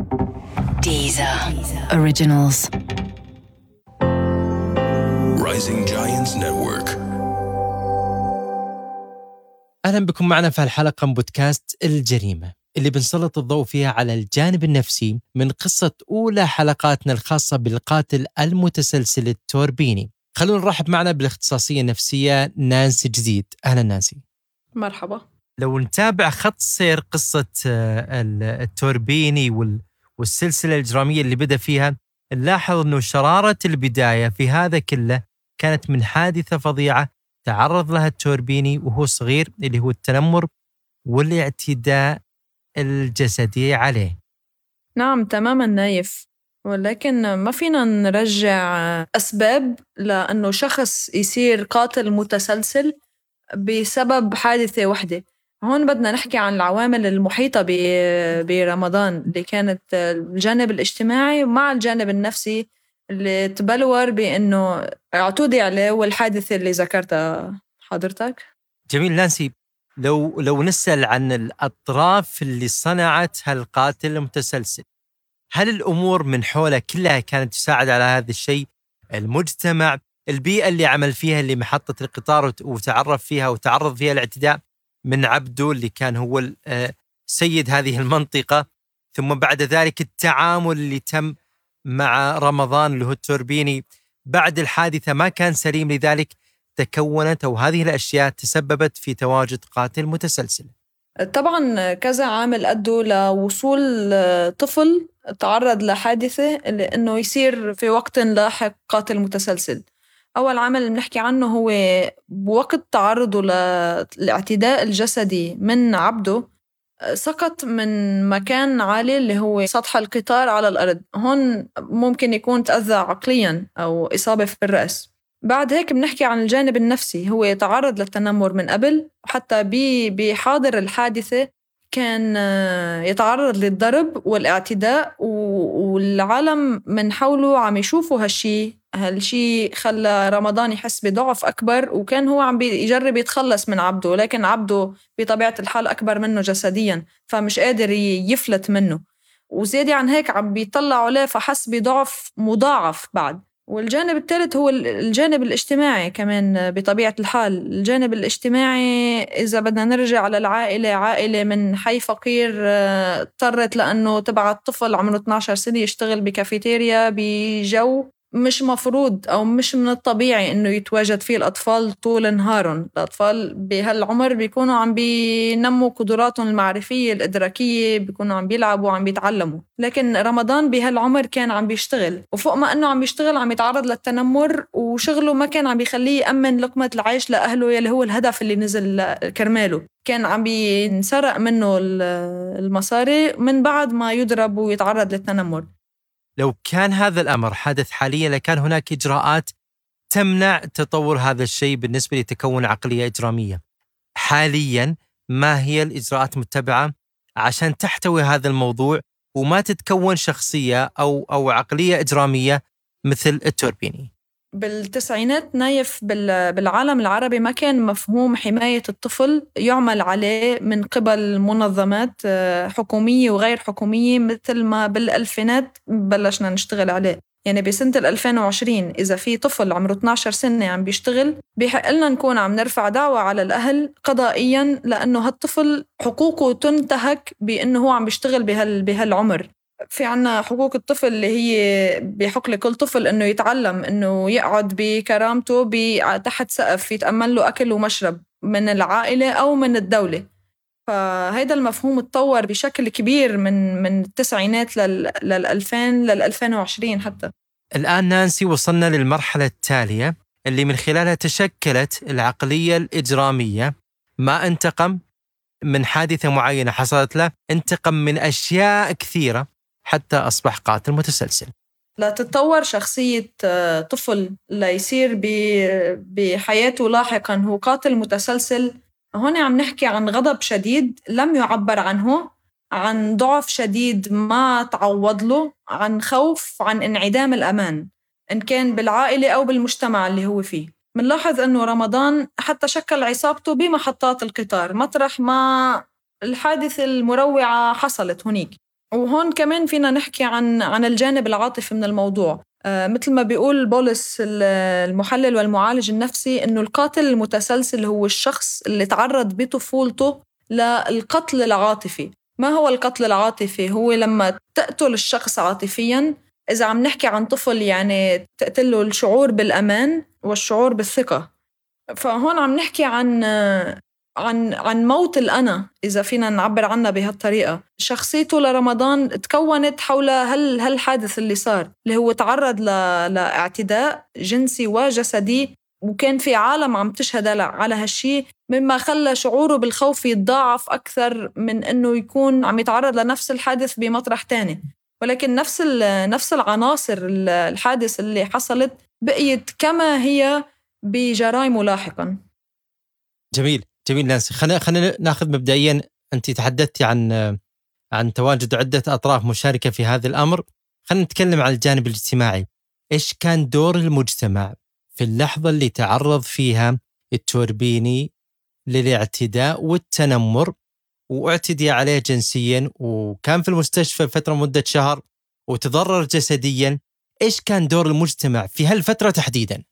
Deezer. Originals. Rising Giants Network. أهلا بكم معنا في هالحلقة من بودكاست الجريمة اللي بنسلط الضوء فيها على الجانب النفسي من قصة أولى حلقاتنا الخاصة بالقاتل المتسلسل التوربيني. خلونا نرحب معنا بالاختصاصية النفسية نانسي جديد، أهلا نانسي. مرحبا لو نتابع خط سير قصة آه، ال- التوربيني وال- والسلسلة الإجرامية اللي بدأ فيها نلاحظ إنه شرارة البداية في هذا كله كانت من حادثة فظيعة تعرض لها التوربيني وهو صغير اللي هو التنمر والاعتداء الجسدي عليه. نعم تماما نايف ولكن ما فينا نرجع أسباب لأنه شخص يصير قاتل متسلسل بسبب حادثة وحدة هون بدنا نحكي عن العوامل المحيطة برمضان اللي كانت الجانب الاجتماعي مع الجانب النفسي اللي تبلور بأنه اعتدي عليه والحادثة اللي ذكرتها حضرتك جميل نانسي لو لو نسأل عن الأطراف اللي صنعت هالقاتل المتسلسل هل الأمور من حوله كلها كانت تساعد على هذا الشيء؟ المجتمع، البيئة اللي عمل فيها اللي محطة القطار وت- وتعرف فيها وتعرض فيها الاعتداء من عبده اللي كان هو آه، سيد هذه المنطقة. ثم بعد ذلك التعامل اللي تم مع رمضان اللي هو التوربيني. بعد الحادثة ما كان سليم لذلك تكونت أو هذه الأشياء تسببت في تواجد قاتل متسلسل. طبعا كذا عامل أدوا لوصول طفل تعرض لحادثة اللي إنه يصير في وقت لاحق قاتل متسلسل. أول اللي بنحكي عنه هو بوقت تعرضه للاعتداء الجسدي من عبده سقط من مكان عالي اللي هو سطح القطار على الأرض. هون ممكن يكون تأذى عقليا أو إصابة في الرأس. بعد هيك بنحكي عن الجانب النفسي. هو تعرض للتنمر من قبل حتى بي- بحاضر الحادثة كان آه، يتعرض للضرب والاعتداء والعالم من حوله عم يشوفوا هالشي هالشي خلى رمضان يحس بضعف أكبر؟ وكان هو عم بيجرب يتخلص من عبده لكن عبده بطبيعة الحال أكبر منه جسديا فمش قادر يفلت منه. وزيادة عن هيك عم بيطلعوا عليه فحس بضعف مضاعف بعد. والجانب الثالث هو ال- الجانب الاجتماعي كمان بطبيعة الحال. الجانب الاجتماعي إذا بدنا نرجع للعائلة عائلة من حي فقير آه، اضطرت لأنه تبعت طفل عمره 12 سنة يشتغل بكافيتيريا بجو مش مفروض أو مش من الطبيعي إنه يتواجد فيه الأطفال طول نهارهم. الأطفال بهالعمر بيكونوا عم بينموا قدراتهم المعرفية الإدراكية بيكونوا عم بيلعبوا وعم بيتعلموا. لكن رمضان بهالعمر كان عم بيشتغل. وفوق ما إنه عم بيشتغل عم يتعرض للتنمر وشغله ما كان عم بيخليه يأمن لقمة العيش لأهله يلي هو الهدف اللي نزل كرماله. كان عم بينسرق منه ال- المصاري من بعد ما يضرب ويتعرض للتنمر. لو كان هذا الأمر حدث حاليا لكان هناك إجراءات تمنع تطور هذا الشيء بالنسبة لتكون عقلية إجرامية. حاليا ما هي الإجراءات المتبعة عشان تحتوي هذا الموضوع وما تتكون شخصية أو أو عقلية إجرامية مثل التوربيني. بالتسعينات نايف بال- بالعالم العربي ما كان مفهوم حماية الطفل يعمل عليه من قبل منظمات آه، حكومية وغير حكومية مثل ما بالألفينات بلشنا نشتغل عليه. يعني بسنة ال 2020 إذا في طفل عمره 12 سنة عم بيشتغل بيحق لنا نكون عم نرفع دعوة على الأهل قضائيا لأنه هالطفل حقوقه تنتهك بأنه هو عم بيشتغل بهال بهالعمر. في عنا حقوق الطفل اللي هي بحق لكل طفل إنه يتعلم إنه يقعد بكرامته تحت سقف يتأمن له أكل ومشرب من العائلة أو من الدولة. فهيدا المفهوم تطور بشكل كبير من من التسعينات لل 2000 لل 2020 حتى. الآن نانسي وصلنا للمرحلة التالية اللي من خلالها تشكلت العقلية الإجرامية. ما انتقم من حادثة معينة حصلت له، انتقم من أشياء كثيرة. حتى أصبح قاتل متسلسل. لتتطور شخصية آه، طفل ليصير بحياته لاحقا. هو قاتل متسلسل. هون عم نحكي عن غضب شديد لم يعبر عنه عن ضعف شديد ما تعوض له عن خوف عن انعدام الأمان إن كان بالعائلة أو بالمجتمع اللي هو فيه. منلاحظ أنه رمضان حتى شكل عصابته بمحطات القطار. مطرح ما الحادثة المروعة حصلت هنيك. وهون كمان فينا نحكي عن عن الجانب العاطفي من الموضوع. آه مثل ما بيقول بولس المحلل والمعالج النفسي إنه القاتل المتسلسل هو الشخص اللي تعرض بطفولته للقتل العاطفي. ما هو القتل العاطفي؟ هو لما تقتل الشخص عاطفيا إذا عم نحكي عن طفل يعني تقتله الشعور بالأمان والشعور بالثقة. فهون عم نحكي عن عن عن موت الأنا إذا فينا نعبر عنها بهالطريقة. شخصيته لرمضان تكونت حول هال هالحادث اللي صار اللي هو تعرض ل... لاعتداء جنسي وجسدي وكان في عالم عم تشهد على هالشي مما خلى شعوره بالخوف يتضاعف أكثر من أنه يكون عم يتعرض لنفس الحادث بمطرح تاني. ولكن نفس نفس العناصر الحادث اللي حصلت بقيت كما هي بجرائمه لاحقا جميل. جميل نانسي. خلينا خلينا ناخذ مبدئيا أنت تحدثتي عن عن تواجد عدة أطراف مشاركة في هذا الأمر. خلينا نتكلم عن الجانب الاجتماعي. إيش كان دور المجتمع في اللحظة اللي تعرض فيها التوربيني للاعتداء والتنمر واعتدي عليه جنسيا وكان في المستشفى فترة مدة شهر وتضرر جسديا؟ إيش كان دور المجتمع في هالفترة تحديدا؟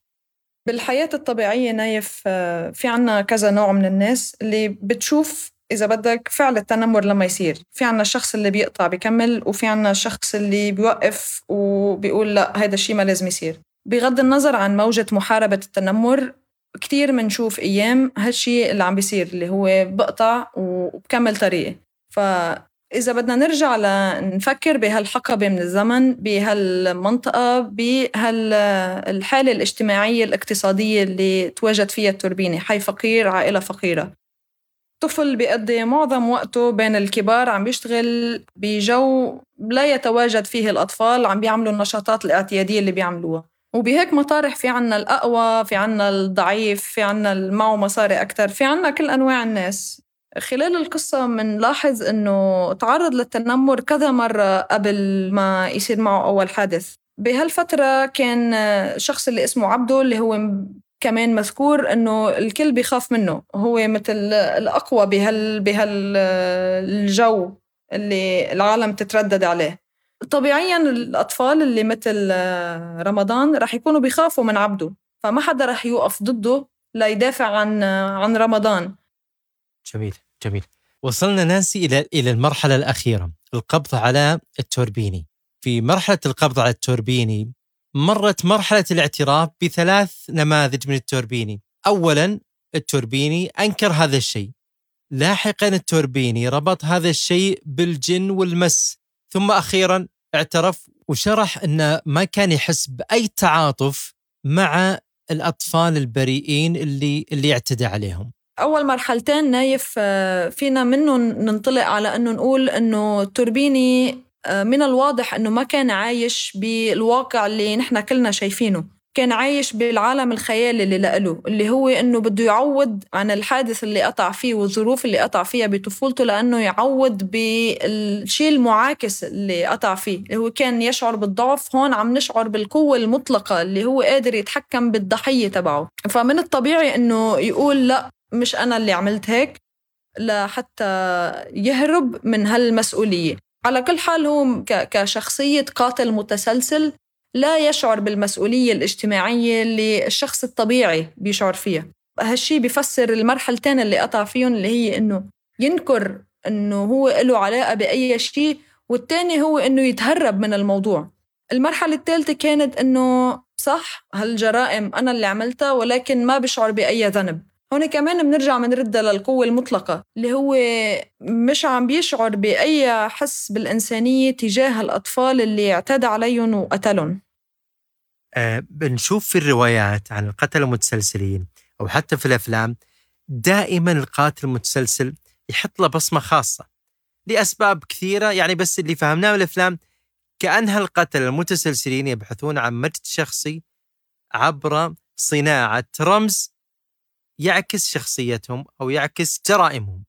بالحياة الطبيعية نايف آه، في عنا كذا نوع من الناس اللي بتشوف إذا بدك فعل التنمر لما يصير. في عنا الشخص اللي بيقطع بيكمل وفي عنا الشخص اللي بيوقف وبيقول لأ هذا الشيء ما لازم يصير. بغض النظر عن موجة محاربة التنمر كتير منشوف أيام هالشي اللي عم بيصير اللي هو بقطع وبكمل طريقي. فإذا بدنا نرجع لنفكر بهالحقبة من الزمن بهالمنطقة بهالحالة الاجتماعية الاقتصادية اللي تواجد فيها التوربيني حي فقير عائلة فقيرة. طفل بيقضي معظم وقته بين الكبار عم بيشتغل بجو لا يتواجد فيه الأطفال عم بيعملوا النشاطات الاعتيادية اللي بيعملوها. وبهيك مطارح في عنا الأقوى في عنا الضعيف في عنا المعه مصاري أكتر في عنا كل أنواع الناس. خلال القصة منلاحظ إنه تعرض للتنمر كذا مرة قبل ما يصير معه أول حادث. بهالفترة كان شخص اللي اسمه عبده اللي هو كمان مذكور إنه الكل بيخاف منه. هو مثل الأقوى بهال بهالجو اللي العالم تتردد عليه. طبيعيا الأطفال اللي مثل رمضان رح يكونوا بيخافوا من عبده فما حدا رح يوقف ضده ليدافع عن عن رمضان. جميل. جميل. وصلنا نانسي إلى إلى المرحلة الأخيرة القبض على التوربيني. في مرحلة القبض على التوربيني مرت مرحلة الاعتراف بثلاث نماذج من التوربيني. أولا التوربيني أنكر هذا الشيء. لاحقا التوربيني ربط هذا الشيء بالجن والمس. ثم أخيرا اعترف وشرح انه ما كان يحس بأي تعاطف مع الأطفال البريئين اللي اللي اعتدى عليهم. أول مرحلتين نايف آه، فينا منه ننطلق على إنه نقول إنه توربيني آه، من الواضح إنه ما كان عايش بالواقع اللي نحن كلنا شايفينه. كان عايش بالعالم الخيالي اللي لإله اللي هو إنه بده يعوض عن الحادث اللي قطع فيه والظروف اللي قطع فيها بطفولته لأنه يعوض بالشيء المعاكس اللي قطع فيه. اللي هو كان يشعر بالضعف هون عم نشعر بالقوة المطلقة اللي هو قادر يتحكم بالضحية تبعه. فمن الطبيعي إنه يقول لأ مش أنا اللي عملت هيك لحتى يهرب من هالمسؤولية. على كل حال هو كشخصية قاتل متسلسل لا يشعر بالمسؤولية الاجتماعية اللي الشخص الطبيعي بيشعر فيها. هالشي بيفسر المرحلتين اللي قطع فيهم اللي هي إنه ينكر إنه هو له علاقة بأي شيء والتاني هو إنه يتهرب من الموضوع. المرحلة الثالثة كانت إنه صح هالجرائم أنا اللي عملتها ولكن ما بشعر بأي ذنب. هون كمان بنرجع بنردها للقوة المطلقة اللي هو مش عم بيشعر بأي حس بالإنسانية تجاه الأطفال اللي اعتدى عليهم وقتلهم. أه بنشوف في الروايات عن القتلة المتسلسلين أو حتى في الأفلام دائما القاتل المتسلسل يحط له بصمة خاصة لأسباب كثيرة يعني بس اللي فهمناه من الأفلام كأنها القتلة المتسلسلين يبحثون عن مجد شخصي عبر صناعة رمز يعكس شخصيتهم أو يعكس جرائمهم.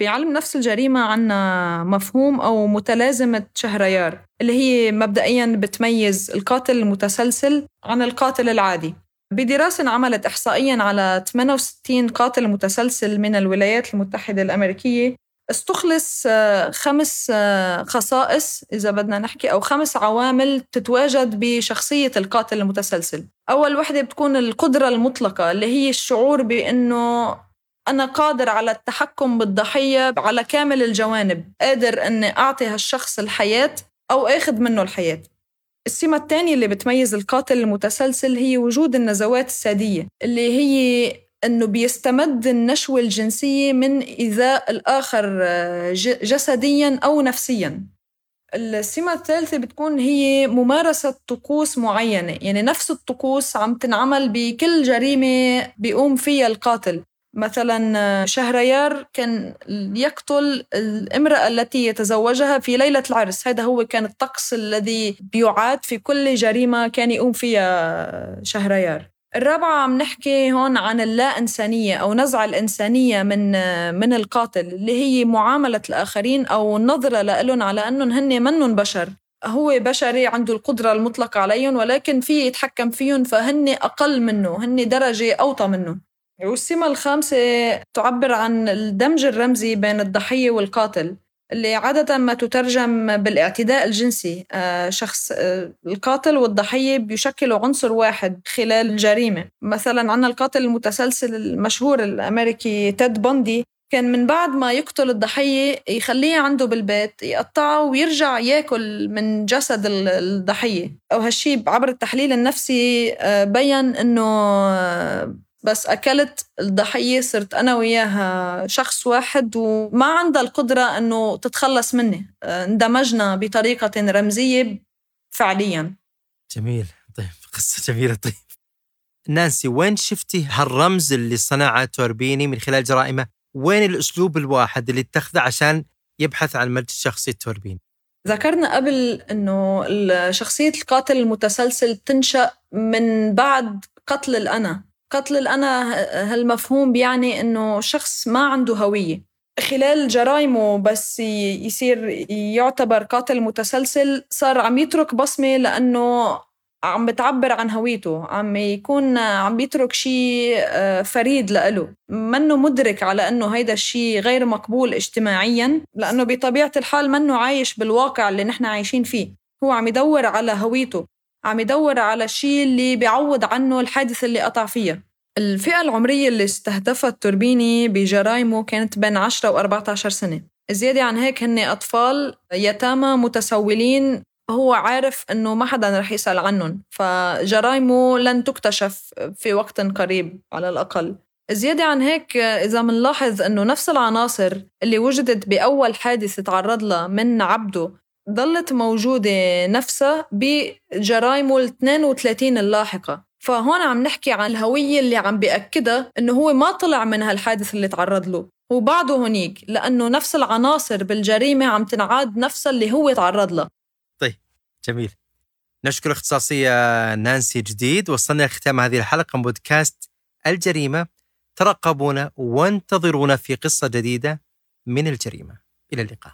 بعلم نفس الجريمة عنا مفهوم أو متلازمة شهريار اللي هي مبدئيا بتميز القاتل المتسلسل عن القاتل العادي. بدراسة انعملت إحصائيا على 68 قاتل متسلسل من الولايات المتحدة الأمريكية استخلص آه، خمس آه، خصائص إذا بدنا نحكي أو خمس عوامل تتواجد بشخصية القاتل المتسلسل. أول وحدة بتكون القدرة المطلقة اللي هي الشعور بأنه أنا قادر على التحكم بالضحية على كامل الجوانب قادر أني أعطي هالشخص الحياة أو أخذ منه الحياة. السمة الثانية اللي بتميز القاتل المتسلسل هي وجود النزوات السادية اللي هي أنه بيستمد النشوة الجنسية من ايذاء الآخر آه، جسديا أو نفسيا. السمة الثالثة بتكون هي ممارسة طقوس معينة. يعني نفس الطقوس عم تنعمل بكل جريمة بيقوم فيها القاتل. مثلا آه، شهريار كان يقتل الامرأة التي يتزوجها في ليلة العرس. هذا هو كان الطقس الذي بيعاد في كل جريمة كان يقوم فيها شهريار. الرابعة عم نحكي هون عن اللا إنسانية أو نزع الإنسانية من من القاتل اللي هي معاملة الآخرين أو النظرة لهم على أنهم هن منهم بشر. هو بشري عنده القدرة المطلقة عليهم ولكن في يتحكم فيهم فهن أقل منه هن درجة أوطى منه. والسمة الخامسة تعبر عن الدمج الرمزي بين الضحية والقاتل. اللي عادة ما تترجم بالاعتداء الجنسي. آه، شخص آه، القاتل والضحية بيشكلوا عنصر واحد خلال الجريمة مثلا عنا القاتل المتسلسل المشهور الأمريكي تيد بوندي كان من بعد ما يقتل الضحية يخليه عنده بالبيت يقطعه ويرجع ياكل من جسد الضحية. أو هالشي عبر التحليل النفسي آه، بين أنه بس أكلت الضحية صرت أنا وياها شخص واحد وما عندها القدرة أنه تتخلص مني. آه، اندمجنا بطريقة رمزية فعليا. جميل. طيب قصة جميلة. طيب. نانسي وين شفتي هالرمز اللي صنعه توربيني من خلال جرائمه؟ وين الأسلوب الواحد اللي اتخذه عشان يبحث عن مجد شخصية توربيني ذكرنا قبل إنه شخصية القاتل المتسلسل تنشأ من بعد قتل الأنا. قتل الأنا هالمفهوم بيعني إنه شخص ما عنده هوية. خلال جرائمه بس يصير يعتبر قاتل متسلسل صار عم يترك بصمة لأنه عم بتعبر عن هويته. عم يكون عم بيترك شيء آه، فريد لإله. منه مدرك على أنه هيدا الشيء غير مقبول اجتماعيا لأنه بطبيعة الحال منه عايش بالواقع اللي نحن عايشين فيه. هو عم يدور على هويته. عم يدور على الشيء اللي بيعوض عنه الحادث اللي قطع فيها. الفئة العمرية اللي استهدفت توربيني بجرايمه كانت بين 10 و 14 سنة. زيادة عن هيك هن أطفال يتامى متسولين هو عارف إنه ما حدا رح يسأل عنهم فجرايمه لن تكتشف في وقت قريب على الأقل. زيادة عن هيك إذا منلاحظ أنه نفس العناصر اللي وجدت بأول حادث تعرض لها من عبده ظلت موجودة نفسها بجرايمه ال 32 اللاحقة. فهون عم نحكي عن الهوية اللي عم بيأكدها إنه هو ما طلع من هالحادث اللي تعرض له. هو بعده هونيك لأنه نفس العناصر بالجريمة عم تنعاد نفسها اللي هو تعرض لها. طيب جميل. نشكر اختصاصية نانسي جديد. وصلنا لختام هذه الحلقة من بودكاست الجريمة. ترقبونا وانتظرونا في قصة جديدة من الجريمة. إلى اللقاء.